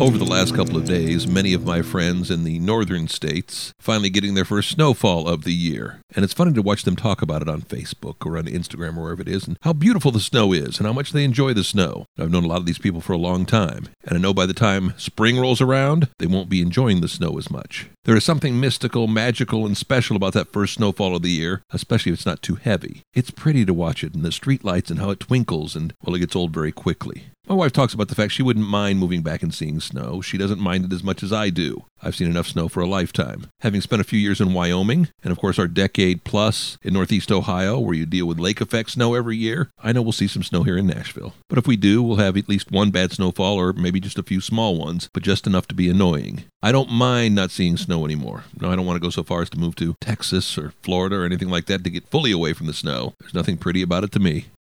Over the last couple of days, many of my friends in the northern states finally getting their first snowfall of the year. And it's funny to watch them talk about it on Facebook or on Instagram or wherever it is, and how beautiful the snow is and how much they enjoy the snow. I've known a lot of these people for a long time, and I know by the time spring rolls around, they won't be enjoying the snow as much. There is something mystical, magical, and special about that first snowfall of the year, especially if it's not too heavy. It's pretty to watch it, and the street lights and how it twinkles, and well, it gets old very quickly. My wife talks about the fact she wouldn't mind moving back and seeing snow. She doesn't mind it as much as I do. I've seen enough snow for a lifetime. Having spent a few years in Wyoming, and of course our decade plus in Northeast Ohio, where you deal with lake effect snow every year, I know we'll see some snow here in Nashville. But if we do, we'll have at least one bad snowfall or maybe just a few small ones, but just enough to be annoying. I don't mind not seeing snow anymore. No, I don't want to go so far as to move to Texas or Florida or anything like that to get fully away from the snow. There's nothing pretty about it to me.